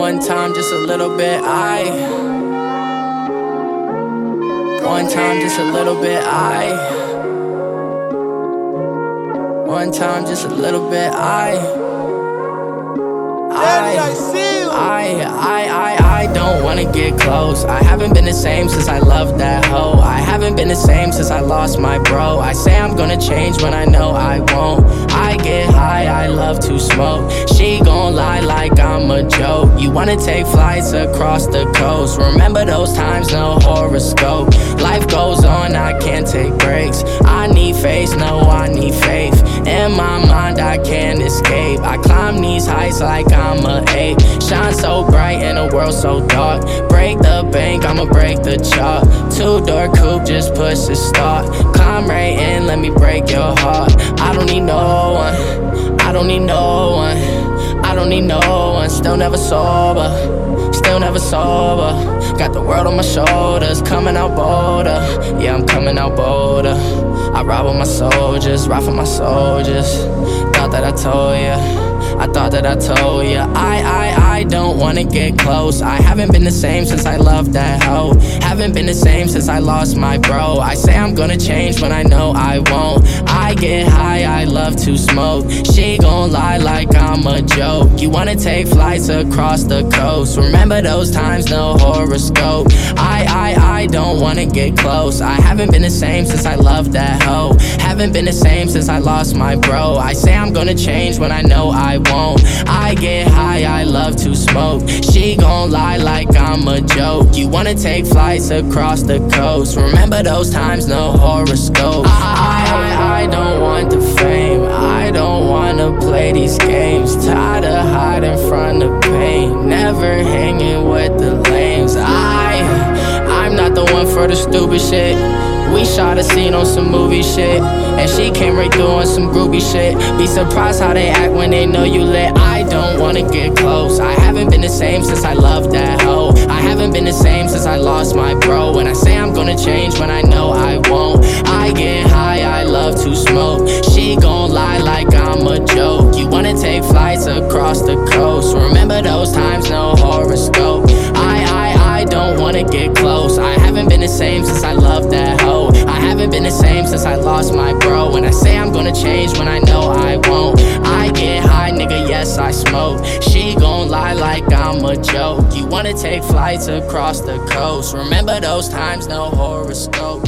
One time, just a little bit. I. One time, just a little bit. I. One time, just a little bit. I. I. I, I, I, I don't wanna get close. I haven't been the same since I loved that hoe. I haven't been the same since I lost my bro. I say I'm gonna change when I know I won't. Wanna take flights across the coast. Remember those times, no horoscope. Life goes on, I can't take breaks. I need faith, no, I need faith. In my mind, I can't escape. I climb these heights like I'm a ape. Shine so bright in a world so dark. Break the bank, I'ma break the chalk. Two door coupe, just push the start. Climb right in, let me break your heart. I don't need no one. I don't need no one. I don't need no one. Still never sober. Still never sober. Got the world on my shoulders. Coming out bolder. Yeah, I'm coming out bolder. I ride with my soldiers, ride for my soldiers. Thought that I told ya. I thought that I told ya. I, I, I don't wanna get close. I haven't been the same since I loved that hoe. Haven't been the same since I lost my bro. I say I'm gonna change when I know I won't. I get high, I love to smoke. She gon' lie like I'm a joke. You wanna take flights across the coast. Remember those times, no horoscope. I, I, wanna get close. I haven't been the same since I loved that hoe. Haven't been the same since I lost my bro. I say I'm gonna change when I know I won't. I get high, I love to smoke. She gon' lie like I'm a joke. You wanna take flights across the coast. Remember those times, no horoscope. I, I, I don't want the fame. I don't wanna play these games. Tired of hiding from the pain. Never hanging with the for the stupid shit. We shot a scene on some movie shit. And she came right through on some groovy shit. Be surprised how they act when they know you lit. I don't wanna get close. I haven't been the same since I loved that hoe. I haven't been the same since I lost my bro. And I say I'm gonna change when I I been the same since I lost my bro. And I say I'm gonna change when I know I won't. I get high, nigga, yes, I smoke. She gon' lie like I'm a joke. You wanna take flights across the coast. Remember those times, no horoscope.